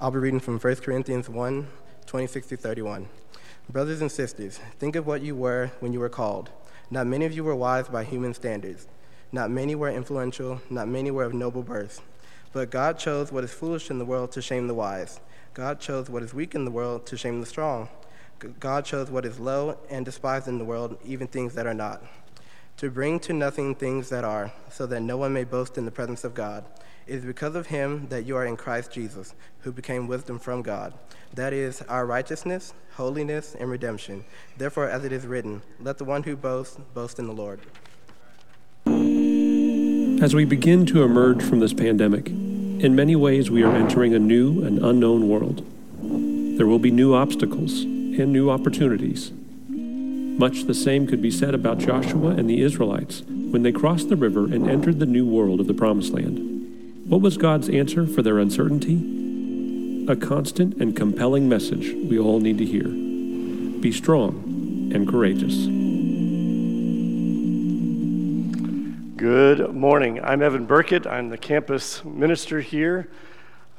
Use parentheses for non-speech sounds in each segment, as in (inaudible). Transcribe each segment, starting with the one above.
I'll be reading from 1 Corinthians 1 26 to 31. Brothers and sisters, think of what you were when you were called. Not many of you were wise by human standards. Not many were influential. Not many were of noble birth. But God chose what is foolish in the world to shame the wise. God chose what is weak in the world to shame the strong. God chose what is low and despised in the world, even things that are not, to bring to nothing things that are, so that no one may boast in the presence of God. It is because of him that you are in Christ Jesus, who became wisdom from God. That is our righteousness, holiness, and redemption. Therefore, as it is written, let the one who boasts boast in the Lord. As we begin to emerge from this pandemic, in many ways we are entering a new and unknown world. There will be new obstacles and new opportunities. Much the same could be said about Joshua and the Israelites when they crossed the river and entered the new world of the Promised Land. What was God's answer for their uncertainty? A constant and compelling message we all need to hear be strong and courageous. Good morning. I'm Evan Burkett. I'm the campus minister here.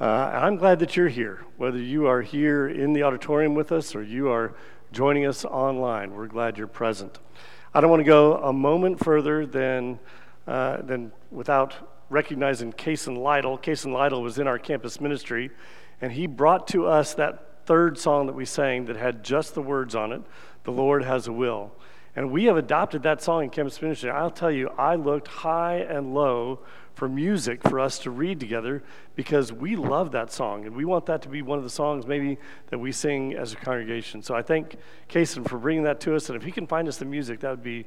Uh, I'm glad that you're here, whether you are here in the auditorium with us or you are joining us online. We're glad you're present. I don't want to go a moment further than, uh, than without recognizing Cason Lytle. Cason Lytle was in our campus ministry, and he brought to us that third song that we sang that had just the words on it The Lord Has a Will. And we have adopted that song in campus ministry. I'll tell you, I looked high and low for music for us to read together because we love that song and we want that to be one of the songs maybe that we sing as a congregation. So I thank Cason for bringing that to us. And if he can find us the music, that would be,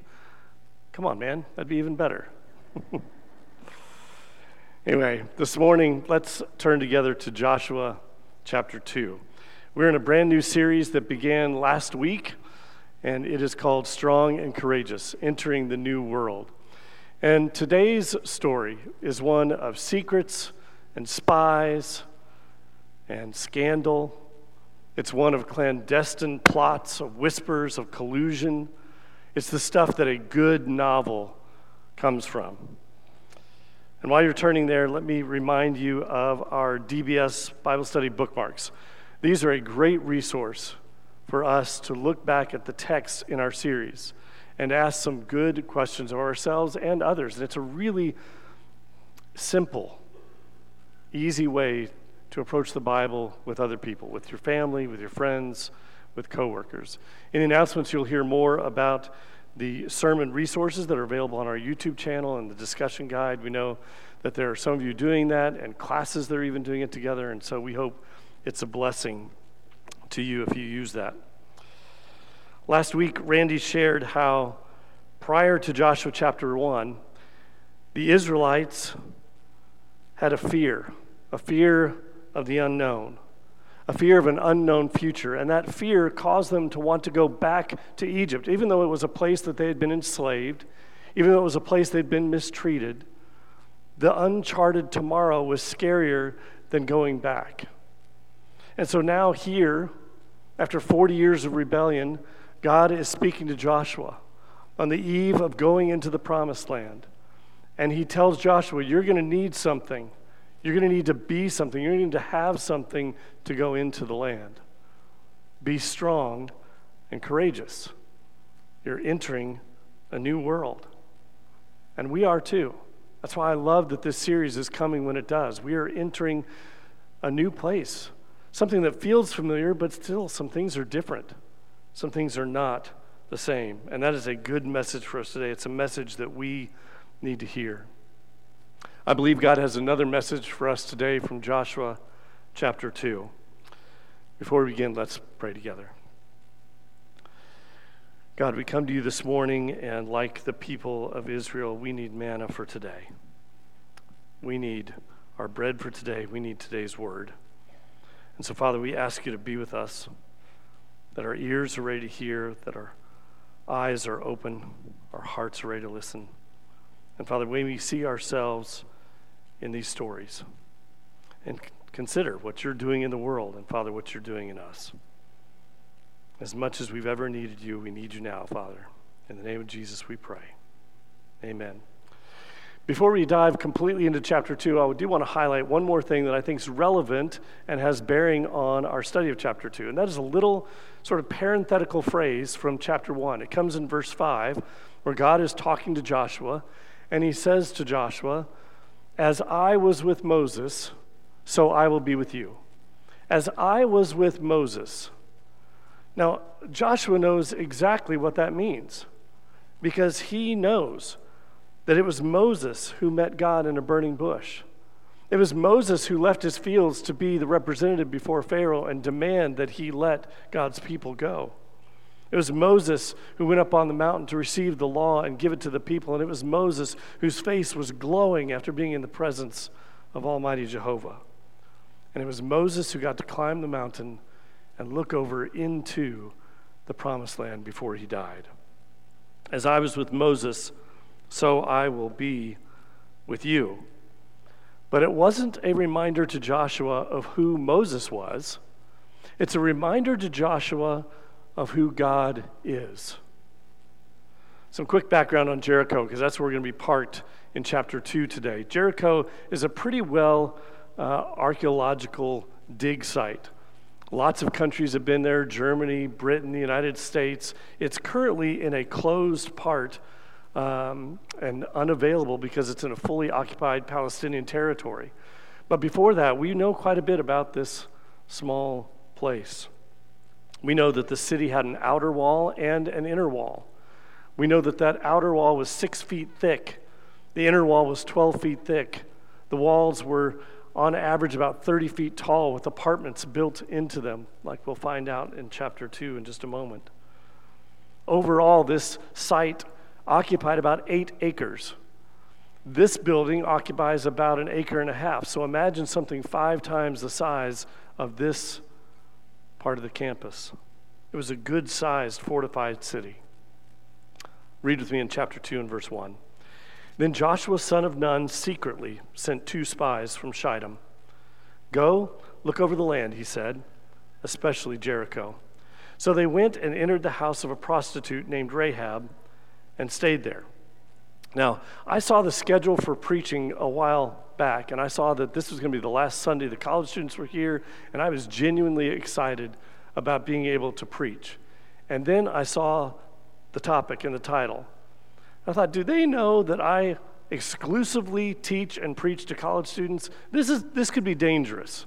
come on, man, that'd be even better. (laughs) Anyway, this morning, let's turn together to Joshua chapter 2. We're in a brand new series that began last week, and it is called Strong and Courageous Entering the New World. And today's story is one of secrets and spies and scandal. It's one of clandestine plots, of whispers, of collusion. It's the stuff that a good novel comes from. And while you're turning there, let me remind you of our DBS Bible study bookmarks. These are a great resource for us to look back at the text in our series and ask some good questions of ourselves and others. And it's a really simple, easy way to approach the Bible with other people, with your family, with your friends, with coworkers. In announcements, you'll hear more about the sermon resources that are available on our YouTube channel and the discussion guide. We know that there are some of you doing that and classes that are even doing it together, and so we hope it's a blessing to you if you use that. Last week, Randy shared how prior to Joshua chapter 1, the Israelites had a fear, a fear of the unknown a fear of an unknown future. And that fear caused them to want to go back to Egypt, even though it was a place that they had been enslaved, even though it was a place they'd been mistreated. The uncharted tomorrow was scarier than going back. And so now, here, after 40 years of rebellion, God is speaking to Joshua on the eve of going into the promised land. And he tells Joshua, You're going to need something. You're going to need to be something. You're going to need to have something to go into the land. Be strong and courageous. You're entering a new world. And we are too. That's why I love that this series is coming when it does. We are entering a new place, something that feels familiar, but still some things are different. Some things are not the same. And that is a good message for us today. It's a message that we need to hear. I believe God has another message for us today from Joshua chapter 2. Before we begin, let's pray together. God, we come to you this morning, and like the people of Israel, we need manna for today. We need our bread for today. We need today's word. And so, Father, we ask you to be with us, that our ears are ready to hear, that our eyes are open, our hearts are ready to listen. And Father, when we see ourselves in these stories and consider what you're doing in the world and, Father, what you're doing in us. As much as we've ever needed you, we need you now, Father. In the name of Jesus, we pray. Amen. Before we dive completely into chapter 2, I do want to highlight one more thing that I think is relevant and has bearing on our study of chapter 2, and that is a little sort of parenthetical phrase from chapter 1. It comes in verse 5, where God is talking to Joshua, and he says to Joshua, As I was with Moses, so I will be with you. As I was with Moses. Now, Joshua knows exactly what that means because he knows that it was Moses who met God in a burning bush. It was Moses who left his fields to be the representative before Pharaoh and demand that he let God's people go. It was Moses who went up on the mountain to receive the law and give it to the people. And it was Moses whose face was glowing after being in the presence of Almighty Jehovah. And it was Moses who got to climb the mountain and look over into the promised land before he died. As I was with Moses, so I will be with you. But it wasn't a reminder to Joshua of who Moses was, it's a reminder to Joshua of who God is. Some quick background on Jericho, because that's where we're going to be parked in chapter 2 today. Jericho is a pretty well uh, archaeological dig site. Lots of countries have been there Germany, Britain, the United States. It's currently in a closed part um, and unavailable because it's in a fully occupied Palestinian territory. But before that, we know quite a bit about this small place. We know that the city had an outer wall and an inner wall. We know that that outer wall was six feet thick, the inner wall was 12 feet thick. The walls were on average about 30 feet tall with apartments built into them, like we'll find out in chapter 2 in just a moment. Overall, this site occupied about eight acres. This building occupies about an acre and a half. So imagine something five times the size of this part of the campus. It was a good sized fortified city. Read with me in chapter 2 and verse 1. Then Joshua, son of Nun, secretly sent two spies from Shittim. Go, look over the land, he said, especially Jericho. So they went and entered the house of a prostitute named Rahab and stayed there. Now, I saw the schedule for preaching a while back, and I saw that this was going to be the last Sunday the college students were here, and I was genuinely excited about being able to preach. And then I saw the topic and the title I thought, do they know that I exclusively teach and preach to college students? This, is, this could be dangerous.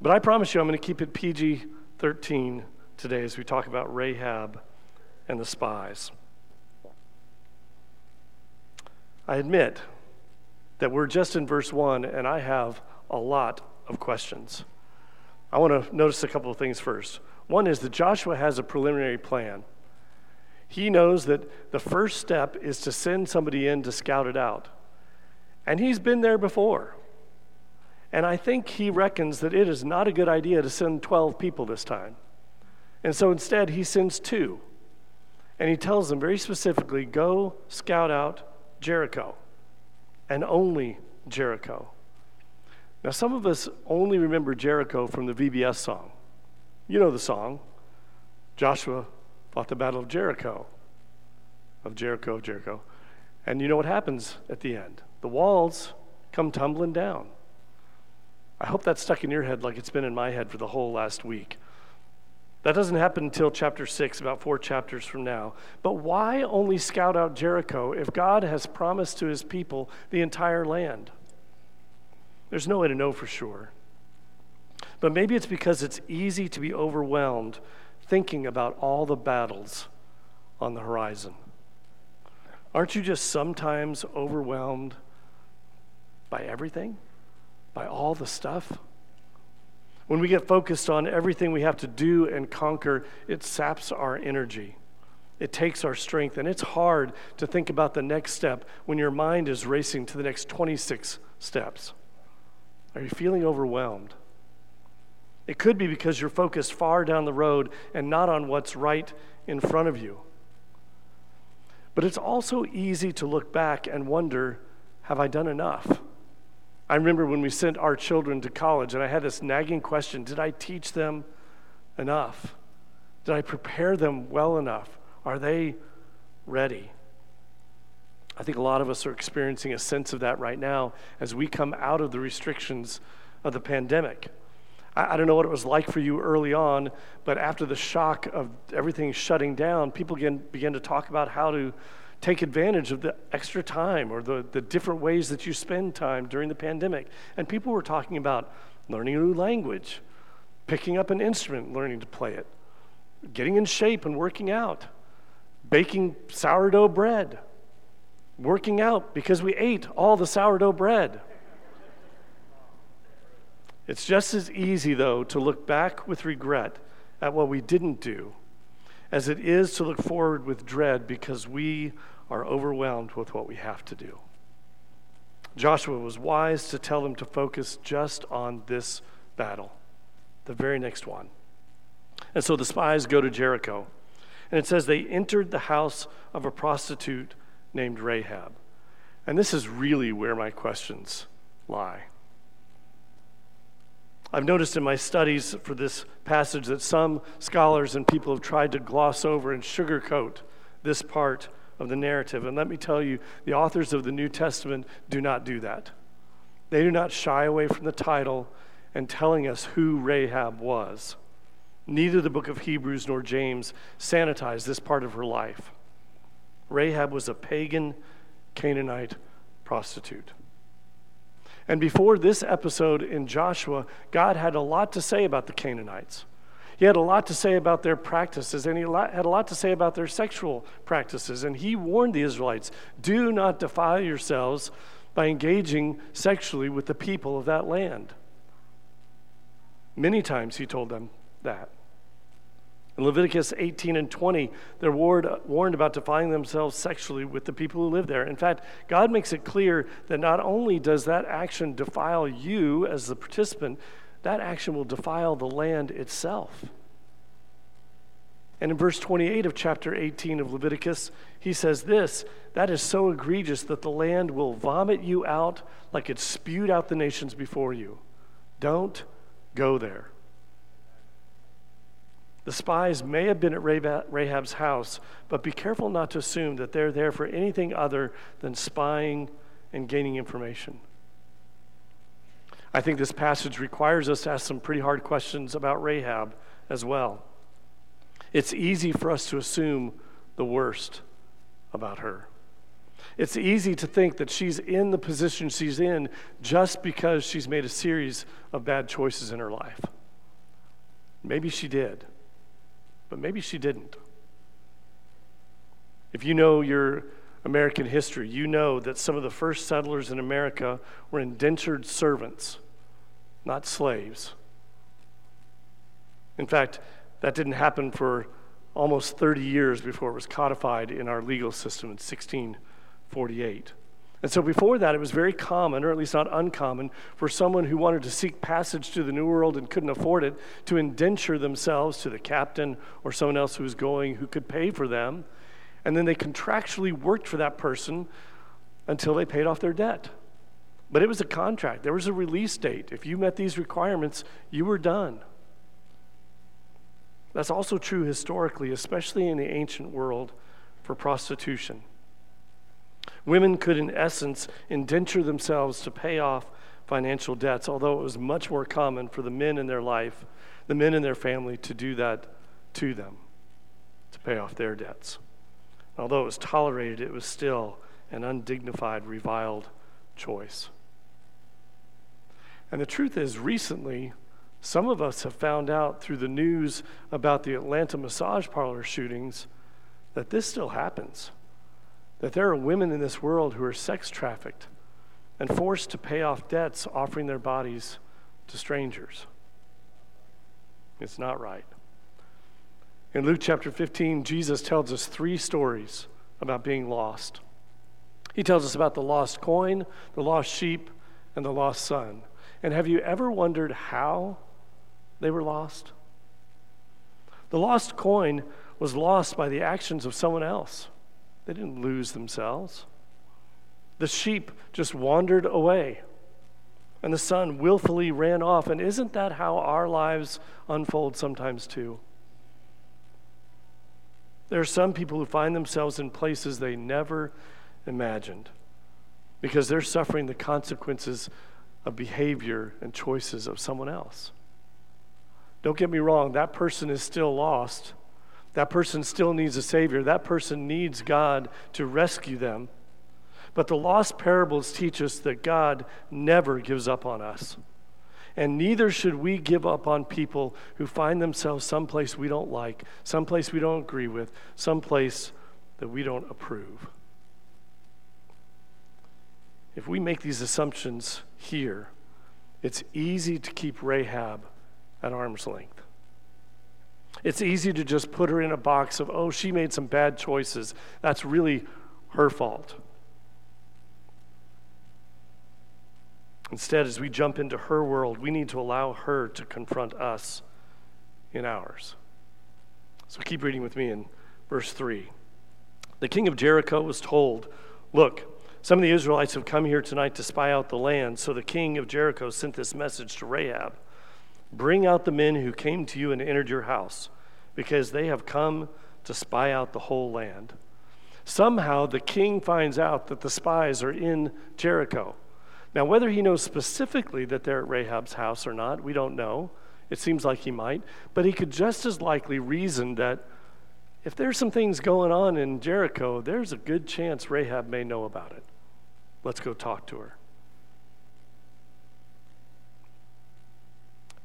But I promise you, I'm going to keep it PG 13 today as we talk about Rahab and the spies. I admit that we're just in verse 1, and I have a lot of questions. I want to notice a couple of things first. One is that Joshua has a preliminary plan. He knows that the first step is to send somebody in to scout it out. And he's been there before. And I think he reckons that it is not a good idea to send 12 people this time. And so instead, he sends two. And he tells them very specifically go scout out Jericho, and only Jericho. Now, some of us only remember Jericho from the VBS song. You know the song Joshua fought the Battle of Jericho, of Jericho, Jericho. And you know what happens at the end? The walls come tumbling down. I hope that's stuck in your head like it's been in my head for the whole last week. That doesn't happen until chapter 6, about four chapters from now. But why only scout out Jericho if God has promised to his people the entire land? There's no way to know for sure. But maybe it's because it's easy to be overwhelmed thinking about all the battles on the horizon? Aren't you just sometimes overwhelmed by everything? By all the stuff? When we get focused on everything we have to do and conquer, it saps our energy. It takes our strength, and it's hard to think about the next step when your mind is racing to the next 26 steps. Are you feeling overwhelmed? It could be because you're focused far down the road and not on what's right in front of you. But it's also easy to look back and wonder have I done enough? I remember when we sent our children to college, and I had this nagging question Did I teach them enough? Did I prepare them well enough? Are they ready? I think a lot of us are experiencing a sense of that right now as we come out of the restrictions of the pandemic. I, I don't know what it was like for you early on, but after the shock of everything shutting down, people began, began to talk about how to take advantage of the extra time or the, the different ways that you spend time during the pandemic. And people were talking about learning a new language, picking up an instrument, learning to play it, getting in shape and working out, baking sourdough bread working out because we ate all the sourdough bread. It's just as easy, though, to look back with regret at what we didn't do as it is to look forward with dread because we are overwhelmed with what we have to do. Joshua was wise to tell them to focus just on this battle, the very next one. And so the spies go to Jericho. And it says they entered the house of a prostitute named Rahab. And this is really where my questions lie. I've noticed in my studies for this passage that some scholars and people have tried to gloss over and sugarcoat this part of the narrative. And let me tell you, the authors of the New Testament do not do that. They do not shy away from the title and telling us who Rahab was. Neither the book of Hebrews nor James sanitize this part of her life. Rahab was a pagan Canaanite prostitute. And before this episode in Joshua, God had a lot to say about the Canaanites. He had a lot to say about their practices, and he had a lot to say about their sexual practices. And he warned the Israelites do not defile yourselves by engaging sexually with the people of that land. Many times he told them that. In Leviticus 18 and 20, they're warned, warned about defiling themselves sexually with the people who live there. In fact, God makes it clear that not only does that action defile you as the participant, that action will defile the land itself. And in verse 28 of chapter 18 of Leviticus, he says this That is so egregious that the land will vomit you out like it spewed out the nations before you. Don't go there. The spies may have been at Rahab's house, but be careful not to assume that they're there for anything other than spying and gaining information. I think this passage requires us to ask some pretty hard questions about Rahab as well. It's easy for us to assume the worst about her. It's easy to think that she's in the position she's in just because she's made a series of bad choices in her life. Maybe she did but maybe she didn't. If you know your American history, you know that some of the first settlers in America were indentured servants, not slaves. In fact, that didn't happen for almost 30 years before it was codified in our legal system in 1648. And so before that, it was very common, or at least not uncommon, for someone who wanted to seek passage to the New World and couldn't afford it to indenture themselves to the captain or someone else who was going who could pay for them. And then they contractually worked for that person until they paid off their debt. But it was a contract, there was a release date. If you met these requirements, you were done. That's also true historically, especially in the ancient world for prostitution. Women could, in essence, indenture themselves to pay off financial debts, although it was much more common for the men in their life, the men in their family, to do that to them, to pay off their debts. Although it was tolerated, it was still an undignified, reviled choice. And the truth is, recently, some of us have found out through the news about the Atlanta massage parlor shootings that this still happens that there are women in this world who are sex trafficked and forced to pay off debts offering their bodies to strangers. It's not right. In Luke chapter 15, Jesus tells us three stories about being lost. He tells us about the lost coin, the lost sheep, and the lost son. And have you ever wondered how they were lost? The lost coin was lost by the actions of someone else. They didn't lose themselves. The sheep just wandered away, and the son willfully ran off. And isn't that how our lives unfold sometimes, too? There are some people who find themselves in places they never imagined because they're suffering the consequences of behavior and choices of someone else. Don't get me wrong, that person is still lost. That person still needs a Savior. That person needs God to rescue them. But the lost parables teach us that God never gives up on us. And neither should we give up on people who find themselves someplace we don't like, someplace we don't agree with, someplace that we don't approve. If we make these assumptions here, it's easy to keep Rahab at arm's length. It's easy to just put her in a box of, oh, she made some bad choices. That's really her fault. Instead, as we jump into her world, we need to allow her to confront us in ours. So keep reading with me in verse 3. The king of Jericho was told, Look, some of the Israelites have come here tonight to spy out the land. So the king of Jericho sent this message to Rahab Bring out the men who came to you and entered your house, because they have come to spy out the whole land. Somehow the king finds out that the spies are in Jericho. Now, whether he knows specifically that they're at Rahab's house or not, we don't know. It seems like he might. But he could just as likely reason that if there's some things going on in Jericho, there's a good chance Rahab may know about it. Let's go talk to her.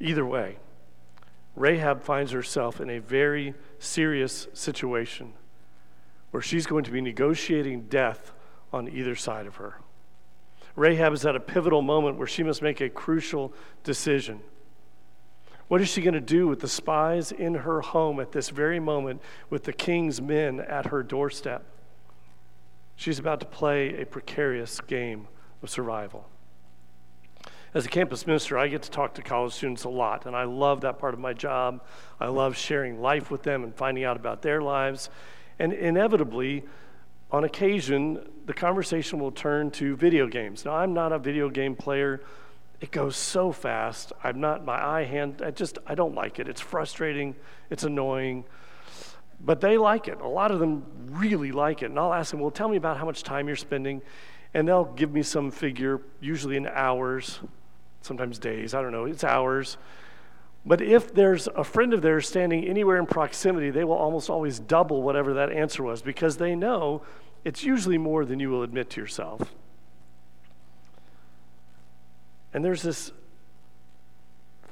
Either way, Rahab finds herself in a very serious situation where she's going to be negotiating death on either side of her. Rahab is at a pivotal moment where she must make a crucial decision. What is she going to do with the spies in her home at this very moment with the king's men at her doorstep? She's about to play a precarious game of survival. As a campus minister, I get to talk to college students a lot, and I love that part of my job. I love sharing life with them and finding out about their lives. And inevitably, on occasion, the conversation will turn to video games. Now, I'm not a video game player. It goes so fast. I'm not my eye hand. I just I don't like it. It's frustrating. It's annoying. But they like it. A lot of them really like it. And I'll ask them, "Well, tell me about how much time you're spending." And they'll give me some figure, usually in hours, sometimes days. I don't know. It's hours. But if there's a friend of theirs standing anywhere in proximity, they will almost always double whatever that answer was because they know it's usually more than you will admit to yourself. And there's this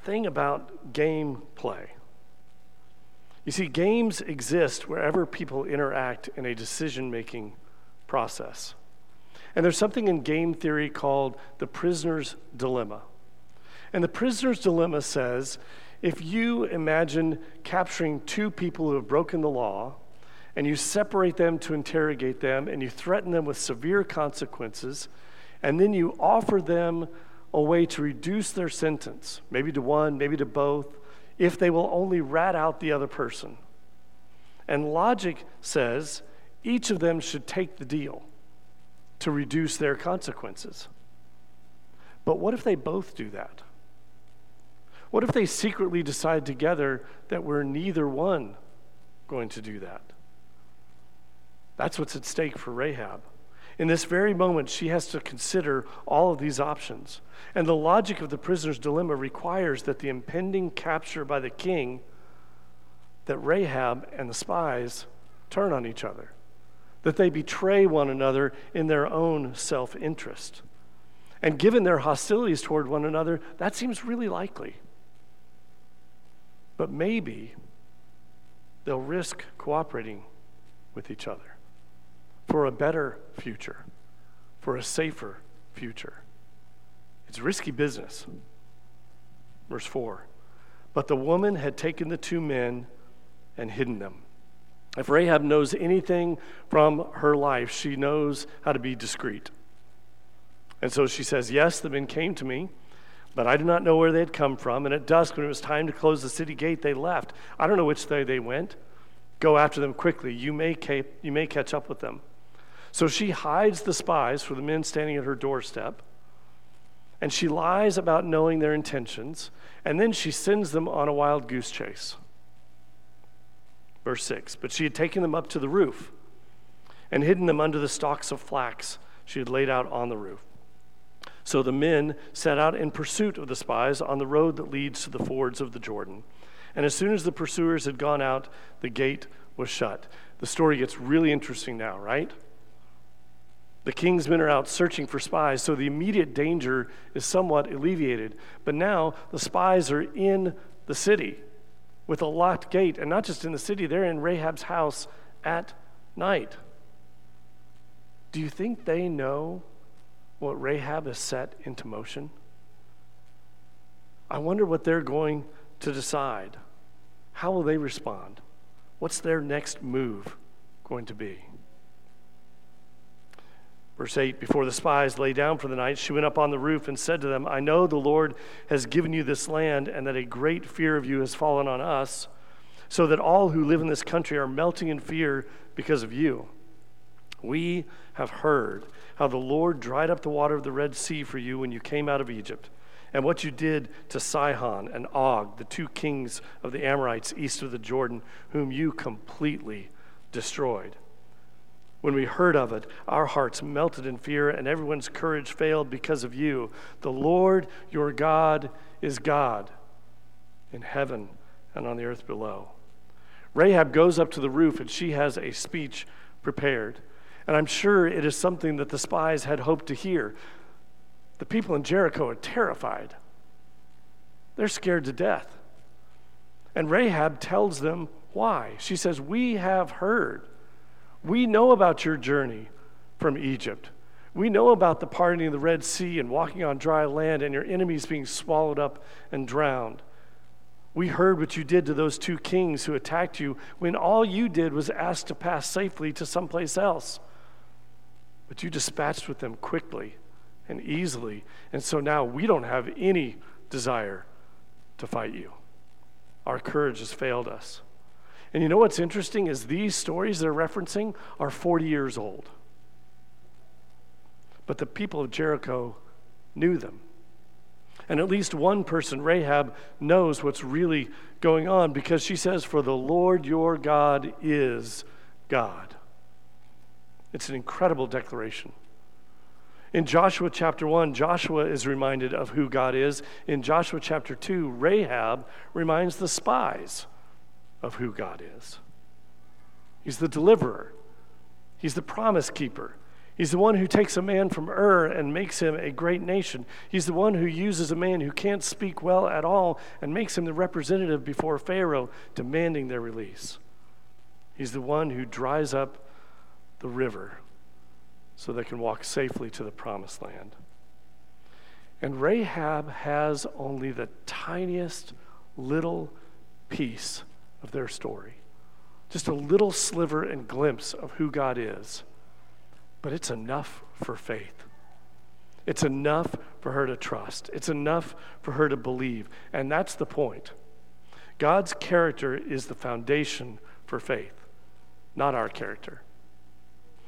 thing about game play. You see, games exist wherever people interact in a decision making process. And there's something in game theory called the prisoner's dilemma. And the prisoner's dilemma says if you imagine capturing two people who have broken the law, and you separate them to interrogate them, and you threaten them with severe consequences, and then you offer them a way to reduce their sentence, maybe to one, maybe to both, if they will only rat out the other person. And logic says each of them should take the deal to reduce their consequences. But what if they both do that? What if they secretly decide together that we're neither one going to do that? That's what's at stake for Rahab. In this very moment, she has to consider all of these options. And the logic of the prisoner's dilemma requires that the impending capture by the king, that Rahab and the spies turn on each other, that they betray one another in their own self interest. And given their hostilities toward one another, that seems really likely. But maybe they'll risk cooperating with each other for a better future, for a safer future. It's risky business. Verse 4 But the woman had taken the two men and hidden them. If Rahab knows anything from her life, she knows how to be discreet. And so she says, Yes, the men came to me but I do not know where they had come from. And at dusk, when it was time to close the city gate, they left. I don't know which way they went. Go after them quickly. You may, ca- you may catch up with them. So she hides the spies for the men standing at her doorstep. And she lies about knowing their intentions. And then she sends them on a wild goose chase. Verse 6 But she had taken them up to the roof. and hidden them under the stalks of flax she had laid out on the roof. So the men set out in pursuit of the spies on the road that leads to the fords of the Jordan. And as soon as the pursuers had gone out, the gate was shut. The story gets really interesting now, right? The king's men are out searching for spies, so the immediate danger is somewhat alleviated. But now the spies are in the city with a locked gate, and not just in the city, they're in Rahab's house at night. Do you think they know what Rahab has set into motion? I wonder what they're going to decide. How will they respond? What's their next move going to be? Verse 8 Before the spies lay down for the night, she went up on the roof and said to them, I know the Lord has given you this land, and that a great fear of you has fallen on us, so that all who live in this country are melting in fear because of you. We have heard how the Lord dried up the water of the Red Sea for you when you came out of Egypt, and what you did to Sihon and Og, the two kings of the Amorites east of the Jordan, whom you completely destroyed. When we heard of it, our hearts melted in fear, and everyone's courage failed because of you. The Lord your God is God in heaven and on the earth below. Rahab goes up to the roof, and she has a speech prepared. And I'm sure it is something that the spies had hoped to hear. The people in Jericho are terrified, they're scared to death. And Rahab tells them why. She says, We have heard we know about your journey from Egypt. We know about the parting of the Red Sea and walking on dry land and your enemies being swallowed up and drowned. We heard what you did to those two kings who attacked you when all you did was ask to pass safely to someplace else. But you dispatched with them quickly and easily. And so now we don't have any desire to fight you. Our courage has failed us. And you know what's interesting is these stories they're referencing are 40 years old. But the people of Jericho knew them. And at least one person, Rahab, knows what's really going on because she says, For the Lord your God is God. It's an incredible declaration. In Joshua chapter 1, Joshua is reminded of who God is. In Joshua chapter 2, Rahab reminds the spies of who God is. He's the deliverer, He's the promise keeper. He's the one who takes a man from Ur and makes him a great nation. He's the one who uses a man who can't speak well at all and makes him the representative before Pharaoh, demanding their release. He's the one who dries up the river so they can walk safely to the promised land. And Rahab has only the tiniest little piece of their story. Just a little sliver and glimpse of who God is. But it's enough for faith. It's enough for her to trust. It's enough for her to believe. And that's the point. God's character is the foundation for faith, not our character.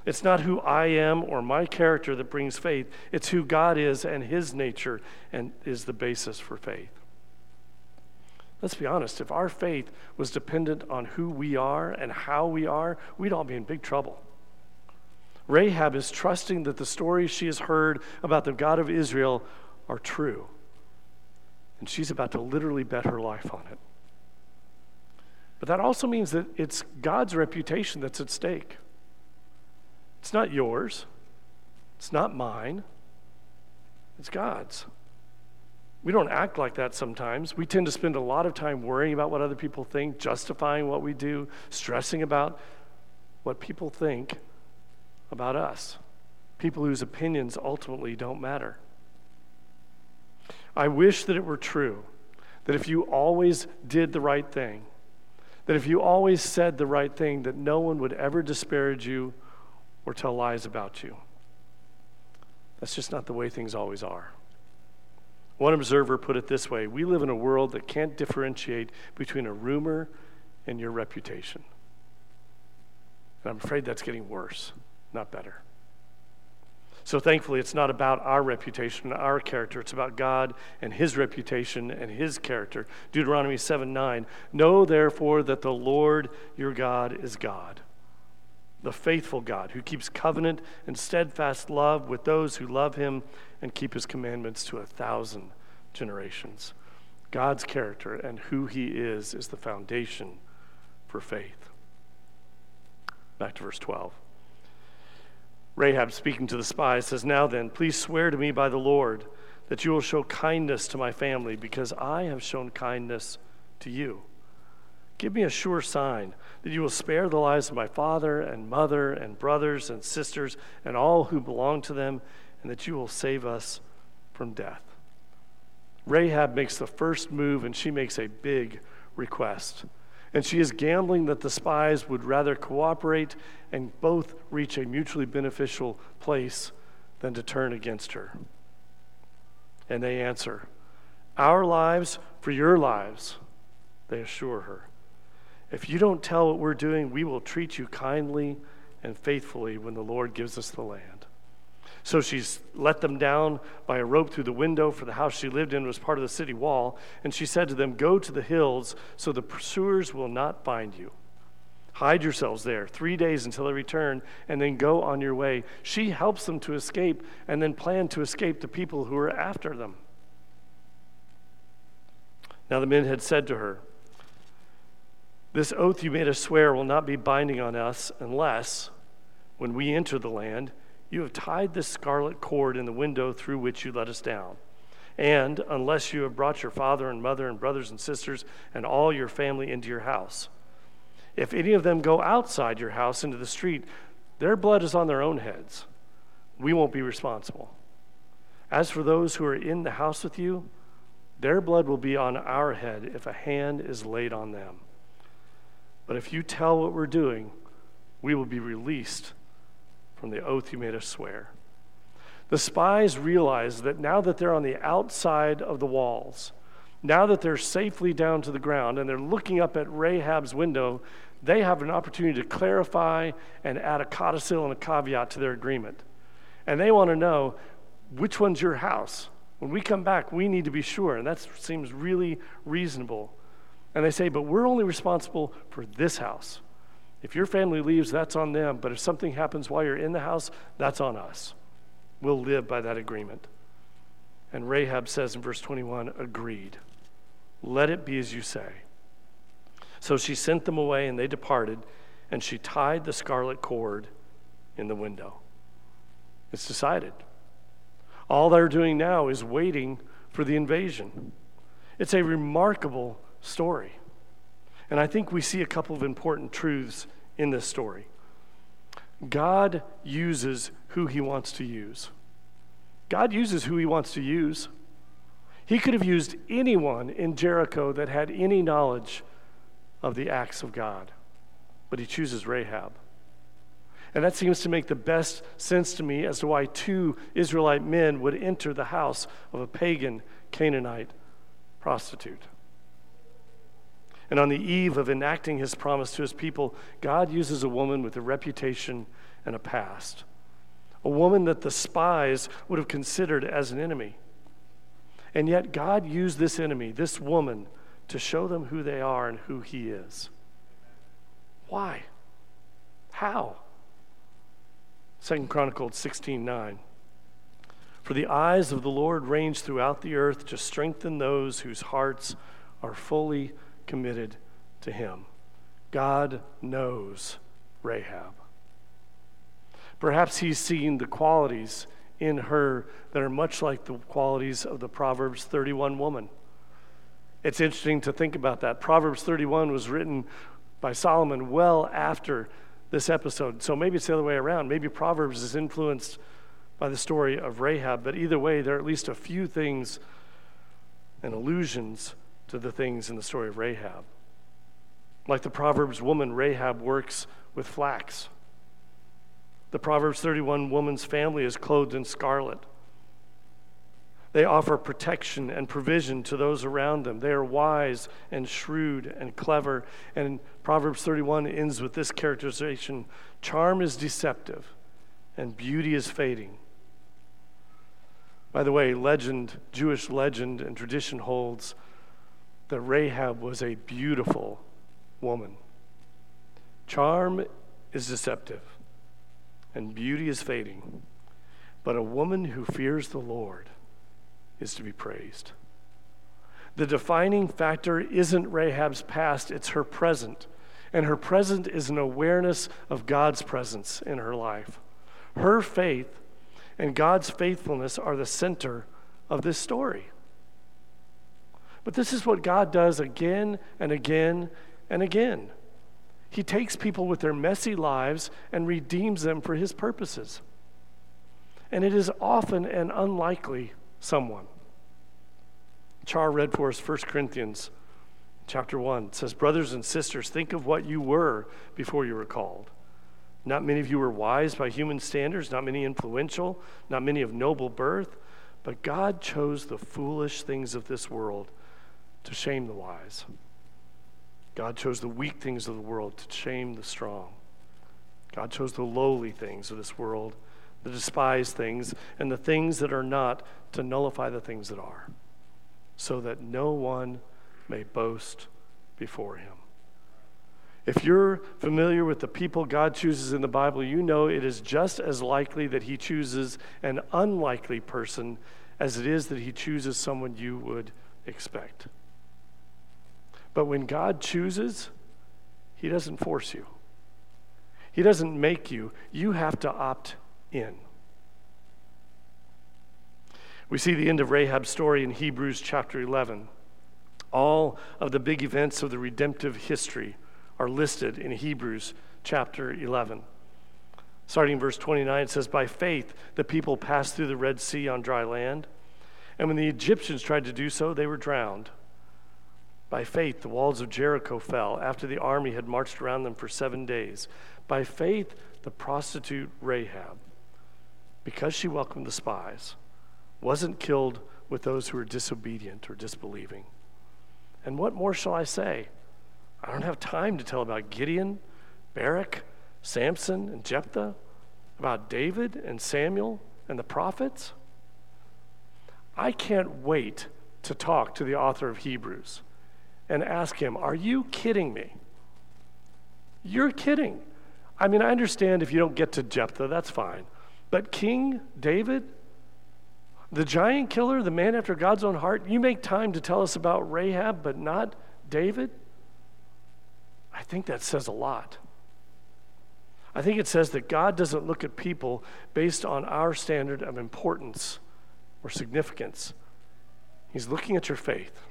It's not who I am or my character that brings faith. It's who God is and his nature and is the basis for faith. Let's be honest, if our faith was dependent on who we are and how we are, we'd all be in big trouble. Rahab is trusting that the stories she has heard about the God of Israel are true. And she's about to literally bet her life on it. But that also means that it's God's reputation that's at stake. It's not yours, it's not mine, it's God's. We don't act like that sometimes. We tend to spend a lot of time worrying about what other people think, justifying what we do, stressing about what people think about us, people whose opinions ultimately don't matter. I wish that it were true that if you always did the right thing, that if you always said the right thing, that no one would ever disparage you or tell lies about you. That's just not the way things always are. One observer put it this way We live in a world that can't differentiate between a rumor and your reputation. And I'm afraid that's getting worse, not better. So thankfully, it's not about our reputation and our character. It's about God and His reputation and His character. Deuteronomy 7 9. Know therefore that the Lord your God is God. The faithful God who keeps covenant and steadfast love with those who love him and keep his commandments to a thousand generations. God's character and who he is is the foundation for faith. Back to verse 12. Rahab, speaking to the spies, says, Now then, please swear to me by the Lord that you will show kindness to my family because I have shown kindness to you. Give me a sure sign that you will spare the lives of my father and mother and brothers and sisters and all who belong to them, and that you will save us from death. Rahab makes the first move and she makes a big request. And she is gambling that the spies would rather cooperate and both reach a mutually beneficial place than to turn against her. And they answer, Our lives for your lives, they assure her. If you don't tell what we're doing, we will treat you kindly and faithfully when the Lord gives us the land. So she's let them down by a rope through the window, for the house she lived in was part of the city wall. And she said to them, Go to the hills, so the pursuers will not find you. Hide yourselves there three days until I return, and then go on your way. She helps them to escape and then plan to escape the people who are after them. Now the men had said to her, This oath you made us swear will not be binding on us unless, when we enter the land, you have tied this scarlet cord in the window through which you let us down. And unless you have brought your father and mother and brothers and sisters and all your family into your house. If any of them go outside your house into the street, their blood is on their own heads. We won't be responsible. As for those who are in the house with you, their blood will be on our head if a hand is laid on them. But if you tell what we're doing, we will be released from the oath you made us swear. The spies realize that now that they're on the outside of the walls, now that they're safely down to the ground and they're looking up at Rahab's window, they have an opportunity to clarify and add a codicil and a caveat to their agreement. And they want to know which one's your house. When we come back, we need to be sure. And that seems really reasonable. And they say, but we're only responsible for this house. If your family leaves, that's on them. But if something happens while you're in the house, that's on us. We'll live by that agreement. And Rahab says in verse 21 agreed. Let it be as you say. So she sent them away, and they departed, and she tied the scarlet cord in the window. It's decided. All they're doing now is waiting for the invasion. It's a remarkable story. And I think we see a couple of important truths in this story. God uses who he wants to use. God uses who he wants to use. He could have used anyone in Jericho that had any knowledge of the acts of God, but he chooses Rahab. And that seems to make the best sense to me as to why two Israelite men would enter the house of a pagan Canaanite prostitute. And on the eve of enacting his promise to his people, God uses a woman with a reputation and a past, a woman that the spies would have considered as an enemy. And yet, God used this enemy, this woman, to show them who they are and who he is. Why? How? Second Chronicles 16 9. For the eyes of the Lord range throughout the earth to strengthen those whose hearts are fully committed to him. God knows Rahab. Perhaps he's seen the qualities in her that are much like the qualities of the Proverbs 31 woman. It's interesting to think about that. Proverbs 31 was written by Solomon well after this episode. So maybe it's the other way around. Maybe Proverbs is influenced by the story of Rahab, but either way, there are at least a few things and allusions to the things in the story of Rahab. Like the Proverbs woman, Rahab works with flax. The Proverbs 31 woman's family is clothed in scarlet. They offer protection and provision to those around them. They are wise and shrewd and clever. And Proverbs 31 ends with this characterization charm is deceptive, and beauty is fading. By the way, legend, Jewish legend and tradition holds that Rahab was a beautiful woman. Charm is deceptive, and beauty is fading, but a woman who fears the Lord is to be praised. The defining factor isn't Rahab's past, it's her present. And her present is an awareness of God's presence in her life. Her faith and God's faithfulness are the center of this story. But this is what God does again and again and again. He takes people with their messy lives and redeems them for his purposes. And it is often an unlikely someone. Char read for us 1 Corinthians chapter 1. It says, Brothers and sisters, think of what you were before you were called. Not many of you were wise by human standards, not many influential, not many of noble birth, but God chose the foolish things of this world to shame the wise. God chose the weak things of the world to shame the strong. God chose the lowly things of this world, the despised things, and the things that are not to nullify the things that are, so that no one may boast before him. If you're familiar with the people God chooses in the Bible, you know it is just as likely that He chooses an unlikely person as it is that He chooses someone you would expect. But when God chooses, He doesn't force you, He doesn't make you. You have to opt in. We see the end of Rahab's story in Hebrews chapter 11. All of the big events of the redemptive history are listed in Hebrews chapter 11. Starting in verse 29, it says, By faith the people passed through the Red Sea on dry land, and when the Egyptians tried to do so, they were drowned. By faith, the walls of Jericho fell after the army had marched around them for seven days. By faith, the prostitute Rahab, because she welcomed the spies, wasn't killed with those who were disobedient or disbelieving. And what more shall I say? I don't have time to tell about Gideon, Barak, Samson, and Jephthah, about David and Samuel and the prophets. I can't wait to talk to the author of Hebrews and ask him, Are you kidding me? You're kidding. I mean, I understand if you don't get to Jephthah, that's fine. But King David, the giant killer, the man after God's own heart, you make time to tell us about Rahab, but not David? I think that says a lot. I think it says that God doesn't look at people based on our standard of importance or significance. He's looking at your faith.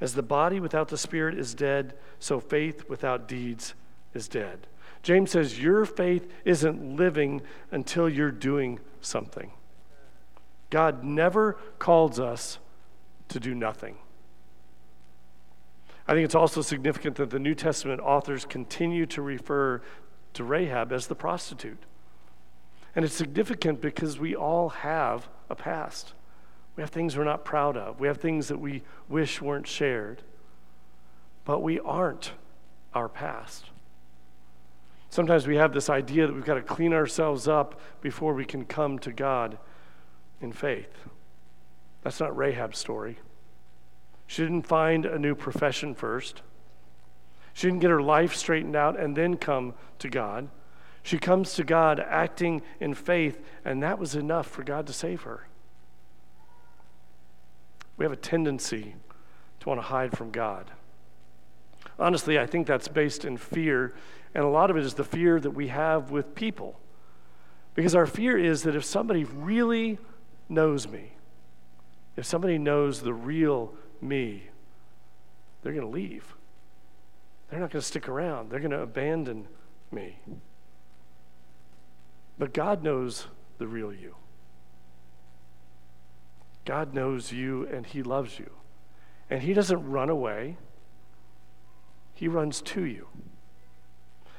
As the body without the spirit is dead, so faith without deeds is dead. James says your faith isn't living until you're doing something. God never calls us to do nothing. I think it's also significant that the New Testament authors continue to refer to Rahab as the prostitute. And it's significant because we all have a past. We have things we're not proud of. We have things that we wish weren't shared. But we aren't our past. Sometimes we have this idea that we've got to clean ourselves up before we can come to God in faith. That's not Rahab's story. She didn't find a new profession first. She didn't get her life straightened out and then come to God. She comes to God acting in faith, and that was enough for God to save her. We have a tendency to want to hide from God. Honestly, I think that's based in fear, and a lot of it is the fear that we have with people. Because our fear is that if somebody really knows me, if somebody knows the real me, they're going to leave. They're not going to stick around. They're going to abandon me. But God knows the real you. God knows you and He loves you. And He doesn't run away, He runs to you.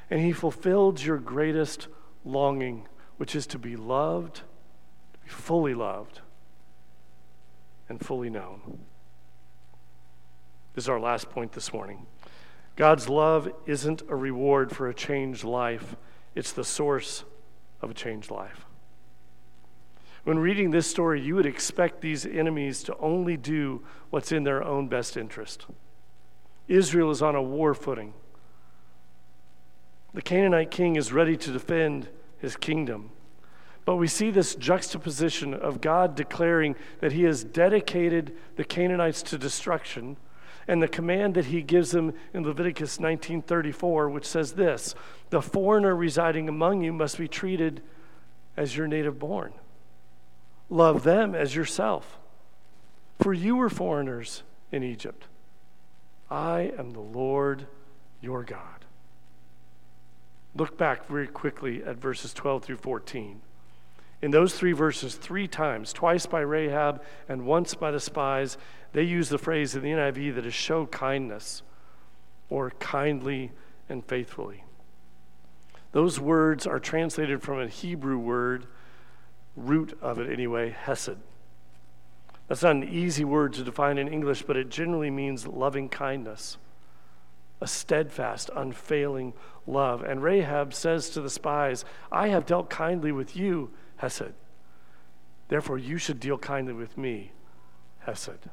And he fulfilled your greatest longing, which is to be loved, to be fully loved, and fully known. This is our last point this morning. God's love isn't a reward for a changed life, it's the source of a changed life. When reading this story, you would expect these enemies to only do what's in their own best interest. Israel is on a war footing. The Canaanite king is ready to defend his kingdom. But we see this juxtaposition of God declaring that he has dedicated the Canaanites to destruction and the command that he gives them in Leviticus 19:34 which says this, the foreigner residing among you must be treated as your native born. Love them as yourself. For you were foreigners in Egypt. I am the Lord your God. Look back very quickly at verses 12 through 14. In those three verses, three times, twice by Rahab and once by the spies, they use the phrase in the NIV that is show kindness or kindly and faithfully. Those words are translated from a Hebrew word root of it anyway, hesed. That's not an easy word to define in English, but it generally means loving kindness, a steadfast, unfailing love. And Rahab says to the spies, I have dealt kindly with you, Hesed. Therefore, you should deal kindly with me, Hesed.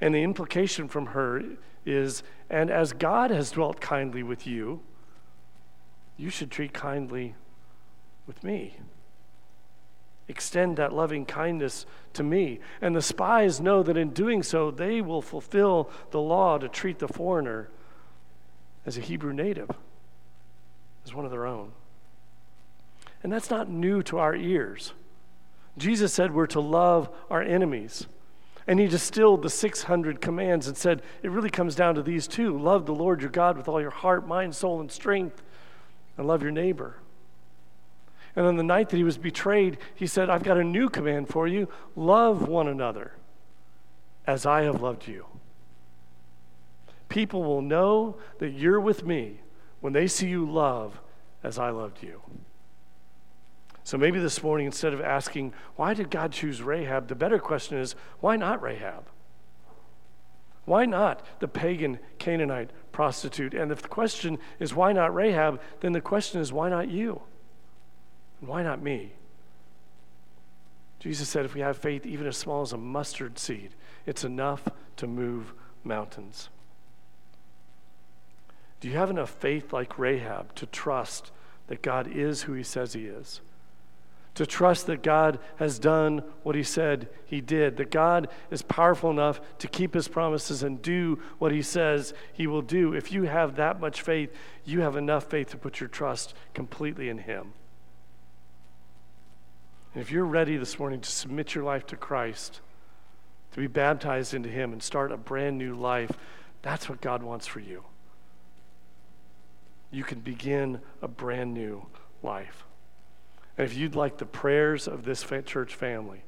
And the implication from her is, and as God has dwelt kindly with you, you should treat kindly with me extend that loving kindness to me. And the spies know that in doing so, they will fulfill the law to treat the foreigner as a Hebrew native, as one of their own. And that's not new to our ears. Jesus said we're to love our enemies. And he distilled the 600 commands and said it really comes down to these two love the Lord your God with all your heart, mind, soul, and strength, and love your neighbor. And on the night that he was betrayed, he said, I've got a new command for you love one another as I have loved you. People will know that you're with me when they see you love as I loved you. So maybe this morning, instead of asking, why did God choose Rahab, the better question is, why not Rahab? Why not the pagan Canaanite prostitute? And if the question is, why not Rahab, then the question is, why not you? Why not me? Jesus said, if we have faith even as small as a mustard seed, it's enough to move mountains. Do you have enough faith like Rahab to trust that God is who he says he is? To trust that God has done what he said he did, that God is powerful enough to keep his promises and do what he says he will do. If you have that much faith, you have enough faith to put your trust completely in him. And if you're ready this morning to submit your life to Christ, to be baptized into Him and start a brand new life, that's what God wants for you. You can begin a brand new life. And if you'd like the prayers of this church family,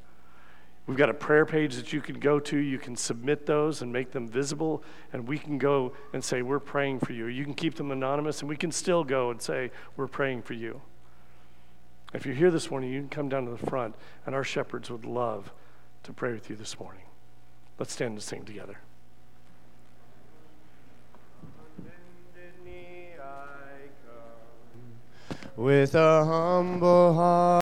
we've got a prayer page that you can go to. You can submit those and make them visible, and we can go and say, We're praying for you. You can keep them anonymous, and we can still go and say, We're praying for you. If you're here this morning, you can come down to the front, and our shepherds would love to pray with you this morning. Let's stand and sing together. With a humble heart.